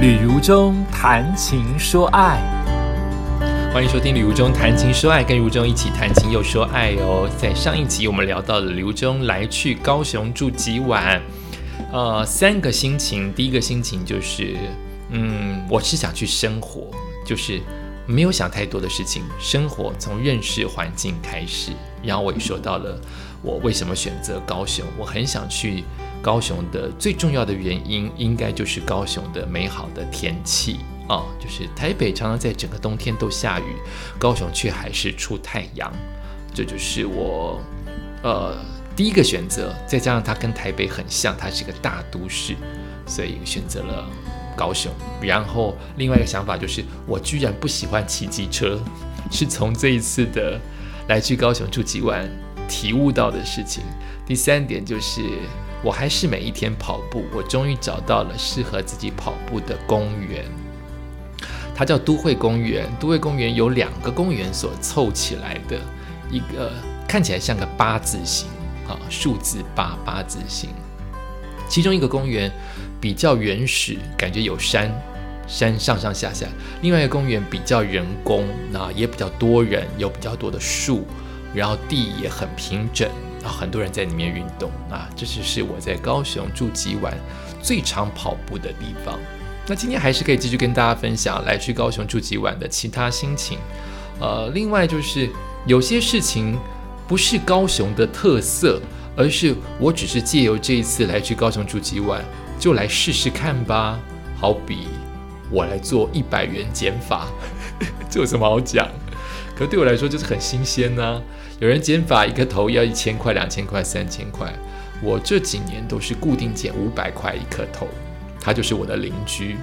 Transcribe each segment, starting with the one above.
旅如中谈情说爱，欢迎收听旅如中谈情说爱，跟如中一起谈情又说爱哦。在上一集我们聊到了旅如中来去高雄住几晚，呃，三个心情。第一个心情就是，嗯，我是想去生活，就是没有想太多的事情，生活从认识环境开始。然后我也说到了我为什么选择高雄，我很想去。高雄的最重要的原因，应该就是高雄的美好的天气啊，就是台北常常在整个冬天都下雨，高雄却还是出太阳，这就是我呃第一个选择。再加上它跟台北很像，它是一个大都市，所以选择了高雄。然后另外一个想法就是，我居然不喜欢骑机车，是从这一次的来去高雄住几晚体悟到的事情。第三点就是。我还是每一天跑步，我终于找到了适合自己跑步的公园。它叫都会公园。都会公园有两个公园所凑起来的一个，看起来像个八字形啊，数字八八字形。其中一个公园比较原始，感觉有山，山上上下下；另外一个公园比较人工，那也比较多人，有比较多的树，然后地也很平整。啊，很多人在里面运动啊，这就是我在高雄住几晚最常跑步的地方。那今天还是可以继续跟大家分享来去高雄住几晚的其他心情。呃，另外就是有些事情不是高雄的特色，而是我只是借由这一次来去高雄住几晚，就来试试看吧。好比我来做一百元减法，这有什么好讲？可对我来说就是很新鲜呢。有人剪发一个头要一千块、两千块、三千块，我这几年都是固定剪五百块一颗头，他就是我的邻居，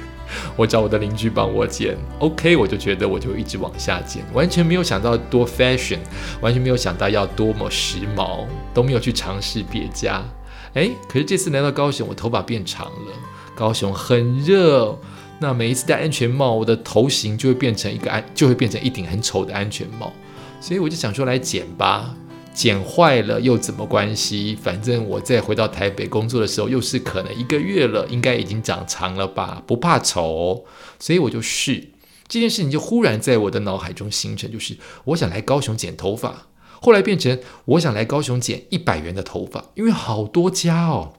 我找我的邻居帮我剪，OK，我就觉得我就一直往下剪，完全没有想到多 fashion，完全没有想到要多么时髦，都没有去尝试别家。哎，可是这次来到高雄，我头发变长了，高雄很热，那每一次戴安全帽，我的头型就会变成一个安，就会变成一顶很丑的安全帽。所以我就想说来剪吧，剪坏了又怎么关系？反正我再回到台北工作的时候，又是可能一个月了，应该已经长长了吧，不怕丑。所以我就试这件事情，就忽然在我的脑海中形成，就是我想来高雄剪头发，后来变成我想来高雄剪一百元的头发，因为好多家哦。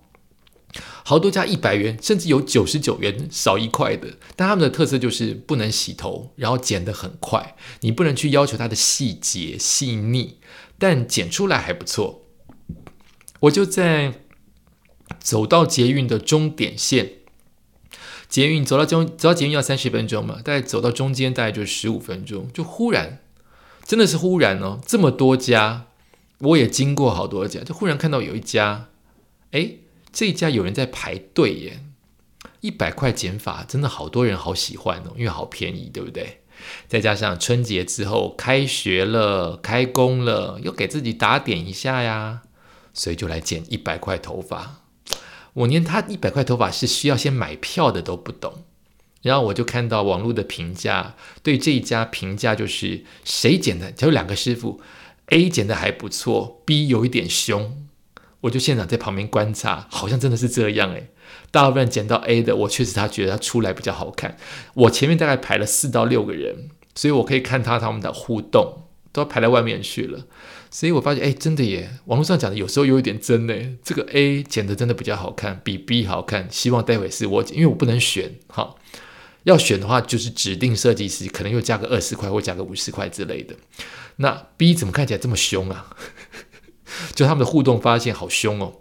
好多家一百元，甚至有九十九元少一块的，但他们的特色就是不能洗头，然后剪得很快，你不能去要求它的细节细腻，但剪出来还不错。我就在走到捷运的终点线，捷运走到中走到捷运要三十分钟嘛，大概走到中间大概就十五分钟，就忽然真的是忽然哦，这么多家，我也经过好多家，就忽然看到有一家，哎。这一家有人在排队耶，一百块减法真的好多人好喜欢哦，因为好便宜，对不对？再加上春节之后开学了、开工了，又给自己打点一下呀，所以就来剪一百块头发。我连他一百块头发是需要先买票的都不懂，然后我就看到网络的评价，对这一家评价就是谁剪的，就有两个师傅，A 剪的还不错，B 有一点凶。我就现场在旁边观察，好像真的是这样诶。大部分捡到 A 的，我确实他觉得他出来比较好看。我前面大概排了四到六个人，所以我可以看他他们的互动，都排在外面去了。所以我发现，哎，真的耶！网络上讲的有时候有一点真呢。这个 A 剪的真的比较好看，比 B 好看。希望待会是我，因为我不能选哈。要选的话，就是指定设计师，可能又加个二十块或加个五十块之类的。那 B 怎么看起来这么凶啊？就他们的互动发现好凶哦，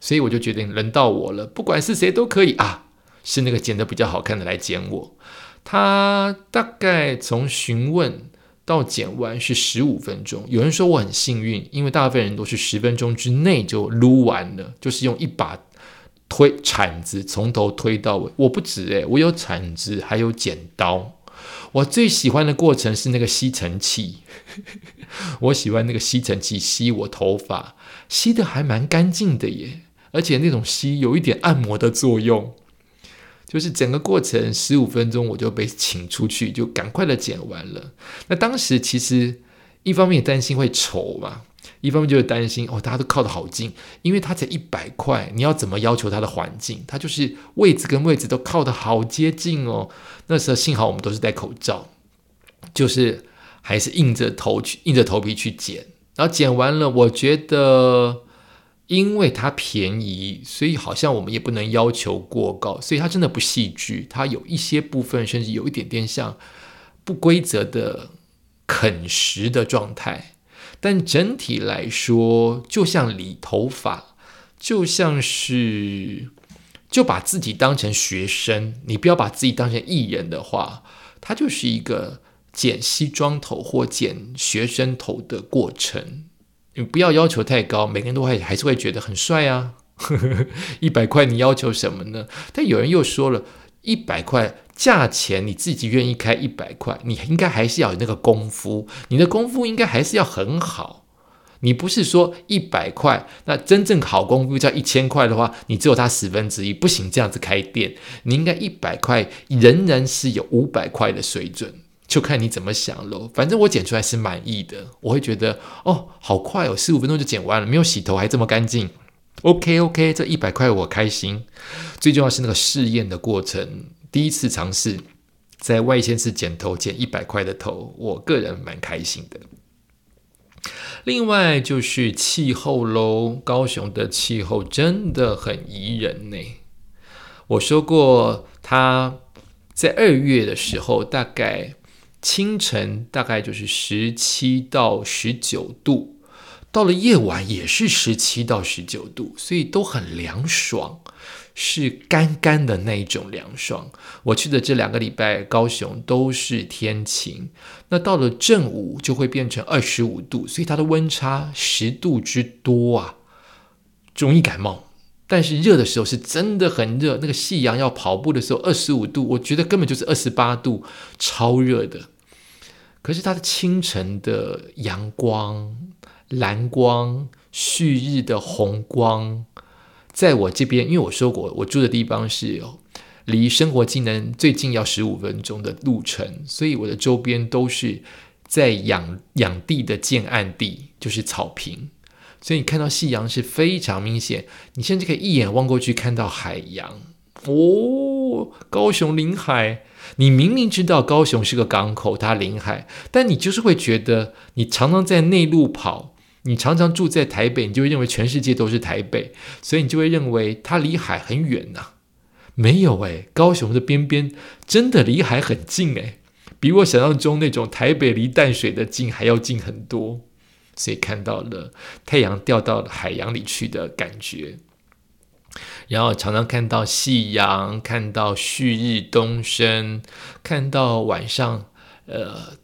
所以我就决定轮到我了，不管是谁都可以啊，是那个剪得比较好看的来剪我。他大概从询问到剪完是十五分钟。有人说我很幸运，因为大部分人都是十分钟之内就撸完了，就是用一把推铲子从头推到尾。我不止诶，我有铲子，还有剪刀。我最喜欢的过程是那个吸尘器，我喜欢那个吸尘器吸我头发，吸的还蛮干净的耶，而且那种吸有一点按摩的作用，就是整个过程十五分钟我就被请出去，就赶快的剪完了。那当时其实一方面担心会丑嘛，一方面就是担心哦，大家都靠得好近，因为它才一百块，你要怎么要求它的环境？它就是位置跟位置都靠得好接近哦。那时候幸好我们都是戴口罩，就是还是硬着头去，硬着头皮去捡。然后捡完了，我觉得因为它便宜，所以好像我们也不能要求过高，所以它真的不细致，它有一些部分甚至有一点点像不规则的啃食的状态。但整体来说，就像理头发，就像是就把自己当成学生，你不要把自己当成艺人的话，它就是一个剪西装头或剪学生头的过程。你不要要求太高，每个人都会还是会觉得很帅啊。一百块你要求什么呢？但有人又说了，一百块。价钱你自己愿意开一百块，你应该还是要有那个功夫，你的功夫应该还是要很好。你不是说一百块，那真正好功夫叫一千块的话，你只有它十分之一，不行这样子开店。你应该一百块仍然是有五百块的水准，就看你怎么想喽。反正我剪出来是满意的，我会觉得哦，好快哦，十五分钟就剪完了，没有洗头还这么干净。OK OK，这一百块我开心。最重要是那个试验的过程。第一次尝试在外县市剪头，剪一百块的头，我个人蛮开心的。另外就是气候喽，高雄的气候真的很宜人呢。我说过，它在二月的时候，大概清晨大概就是十七到十九度，到了夜晚也是十七到十九度，所以都很凉爽。是干干的那一种凉爽。我去的这两个礼拜，高雄都是天晴。那到了正午就会变成二十五度，所以它的温差十度之多啊，容易感冒。但是热的时候是真的很热，那个夕阳要跑步的时候，二十五度，我觉得根本就是二十八度，超热的。可是它的清晨的阳光、蓝光、旭日的红光。在我这边，因为我说过，我住的地方是离生活技能最近要十五分钟的路程，所以我的周边都是在养养地的建岸地，就是草坪，所以你看到夕阳是非常明显，你甚至可以一眼望过去看到海洋哦。高雄临海，你明明知道高雄是个港口，它临海，但你就是会觉得你常常在内陆跑。你常常住在台北，你就会认为全世界都是台北，所以你就会认为它离海很远呐。没有诶，高雄的边边真的离海很近诶，比我想象中那种台北离淡水的近还要近很多。所以看到了太阳掉到海洋里去的感觉，然后常常看到夕阳，看到旭日东升，看到晚上，呃。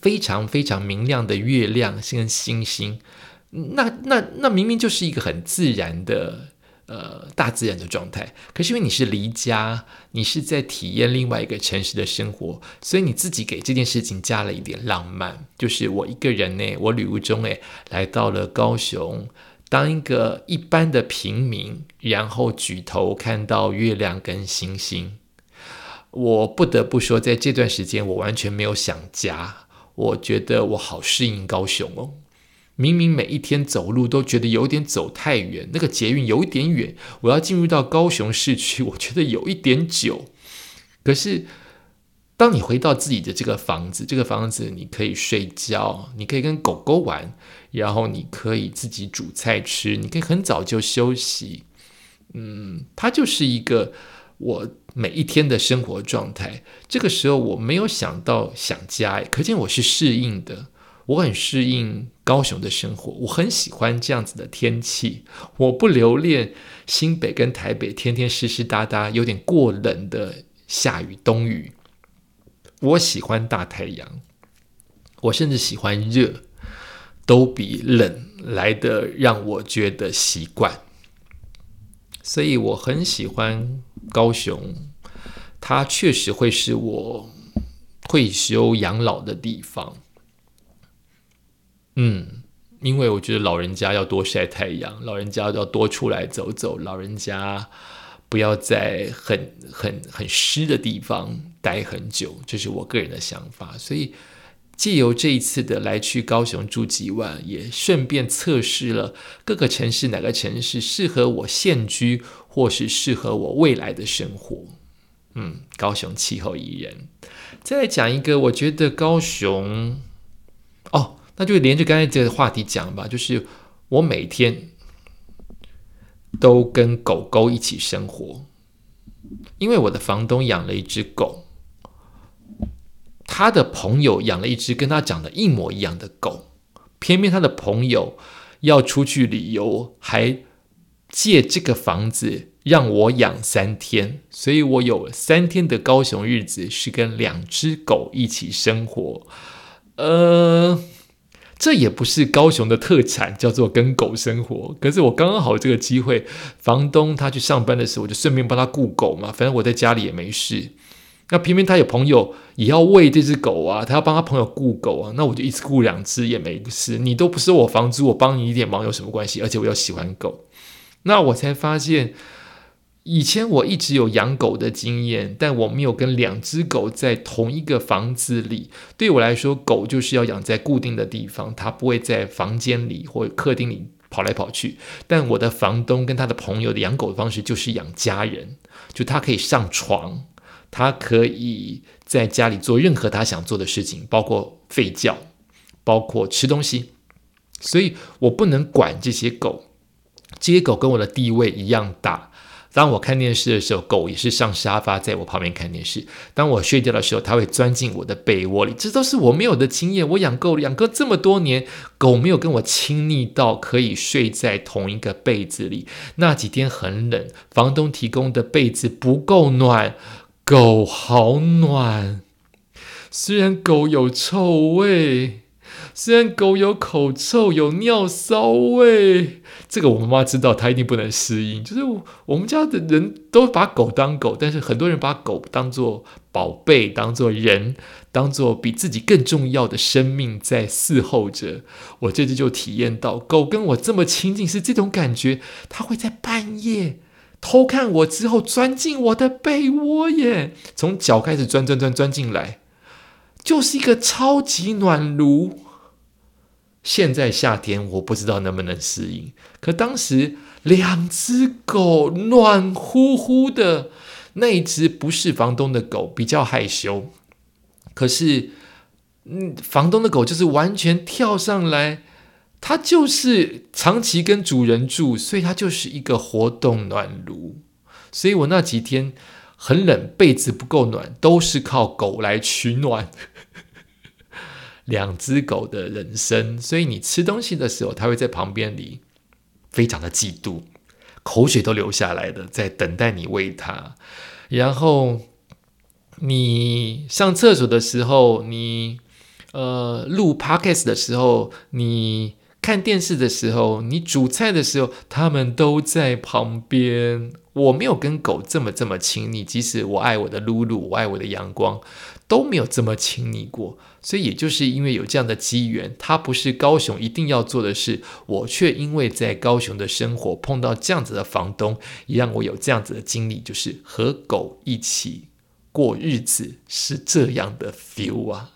非常非常明亮的月亮跟星星，那那那明明就是一个很自然的呃大自然的状态，可是因为你是离家，你是在体验另外一个城市的生活，所以你自己给这件事情加了一点浪漫。就是我一个人呢，我旅途中诶来到了高雄，当一个一般的平民，然后举头看到月亮跟星星。我不得不说，在这段时间，我完全没有想家。我觉得我好适应高雄哦。明明每一天走路都觉得有点走太远，那个捷运有一点远，我要进入到高雄市区，我觉得有一点久。可是，当你回到自己的这个房子，这个房子你可以睡觉，你可以跟狗狗玩，然后你可以自己煮菜吃，你可以很早就休息。嗯，它就是一个。我每一天的生活状态，这个时候我没有想到想家，可见我是适应的。我很适应高雄的生活，我很喜欢这样子的天气。我不留恋新北跟台北天天湿湿哒哒、有点过冷的下雨冬雨。我喜欢大太阳，我甚至喜欢热，都比冷来的让我觉得习惯。所以我很喜欢高雄，它确实会是我退休养老的地方。嗯，因为我觉得老人家要多晒太阳，老人家要多出来走走，老人家不要在很很很湿的地方待很久，这是我个人的想法。所以借由这一次的来去高雄住几晚，也顺便测试了各个城市哪个城市适合我现居，或是适合我未来的生活。嗯，高雄气候宜人。再来讲一个，我觉得高雄，哦，那就连着刚才这个话题讲吧，就是我每天都跟狗狗一起生活，因为我的房东养了一只狗。他的朋友养了一只跟他长得一模一样的狗，偏偏他的朋友要出去旅游，还借这个房子让我养三天，所以我有三天的高雄日子是跟两只狗一起生活。呃，这也不是高雄的特产，叫做跟狗生活。可是我刚刚好这个机会，房东他去上班的时候，我就顺便帮他雇狗嘛，反正我在家里也没事。那偏偏他有朋友也要喂这只狗啊，他要帮他朋友雇狗啊，那我就一次雇两只也没事。你都不收我房租，我帮你一点忙有什么关系？而且我又喜欢狗，那我才发现，以前我一直有养狗的经验，但我没有跟两只狗在同一个房子里。对我来说，狗就是要养在固定的地方，它不会在房间里或客厅里跑来跑去。但我的房东跟他的朋友的养狗的方式就是养家人，就他可以上床。他可以在家里做任何他想做的事情，包括吠叫，包括吃东西，所以我不能管这些狗。这些狗跟我的地位一样大。当我看电视的时候，狗也是上沙发在我旁边看电视；当我睡觉的时候，它会钻进我的被窝里。这都是我没有的经验。我养狗养狗这么多年，狗没有跟我亲昵到可以睡在同一个被子里。那几天很冷，房东提供的被子不够暖。狗好暖，虽然狗有臭味，虽然狗有口臭、有尿骚味，这个我妈妈知道，她一定不能适应。就是我们家的人都把狗当狗，但是很多人把狗当做宝贝，当做人，当做比自己更重要的生命在伺候着。我这次就体验到，狗跟我这么亲近是这种感觉，它会在半夜。偷看我之后，钻进我的被窝耶！从脚开始钻钻钻钻进来，就是一个超级暖炉。现在夏天我不知道能不能适应，可当时两只狗暖乎乎的，那一只不是房东的狗，比较害羞。可是，嗯，房东的狗就是完全跳上来。它就是长期跟主人住，所以它就是一个活动暖炉。所以我那几天很冷，被子不够暖，都是靠狗来取暖。两只狗的人生，所以你吃东西的时候，它会在旁边里，非常的嫉妒，口水都流下来的，在等待你喂它。然后你上厕所的时候，你呃录 podcast 的时候，你。看电视的时候，你煮菜的时候，它们都在旁边。我没有跟狗这么这么亲密，即使我爱我的露露，我爱我的阳光，都没有这么亲昵过。所以，也就是因为有这样的机缘，它不是高雄一定要做的事，我却因为在高雄的生活碰到这样子的房东，也让我有这样子的经历，就是和狗一起过日子是这样的 feel 啊。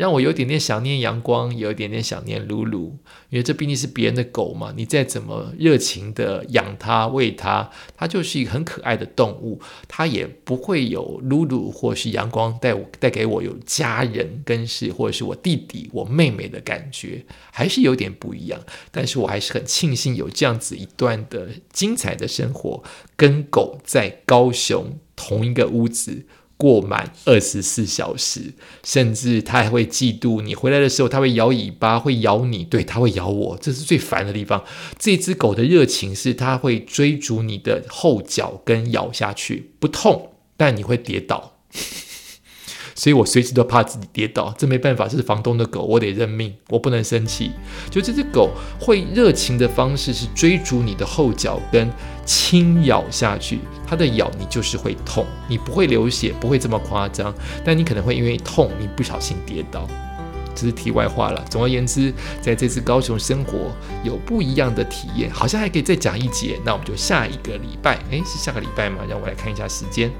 让我有点点想念阳光，有一点点想念露露，因为这毕竟是别人的狗嘛。你再怎么热情的养它、喂它，它就是一个很可爱的动物，它也不会有露露或是阳光带我带给我有家人跟是或者是我弟弟、我妹妹的感觉，还是有点不一样。但是我还是很庆幸有这样子一段的精彩的生活，跟狗在高雄同一个屋子。过满二十四小时，甚至它还会嫉妒你回来的时候，它会摇尾巴，会咬你，对，它会咬我，这是最烦的地方。这只狗的热情是它会追逐你的后脚跟咬下去，不痛，但你会跌倒。所以我随时都怕自己跌倒，这没办法，这是房东的狗，我得认命，我不能生气。就这只狗会热情的方式是追逐你的后脚跟，轻咬下去，它的咬你就是会痛，你不会流血，不会这么夸张，但你可能会因为痛，你不小心跌倒。这是题外话了。总而言之，在这次高雄生活有不一样的体验，好像还可以再讲一节。那我们就下一个礼拜，诶，是下个礼拜吗？让我来看一下时间。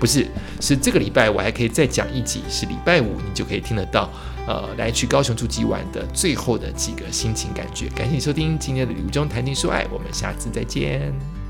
不是，是这个礼拜我还可以再讲一集，是礼拜五你就可以听得到呃来去高雄住几晚的最后的几个心情感觉。感谢收听今天的旅途中谈情说爱，我们下次再见。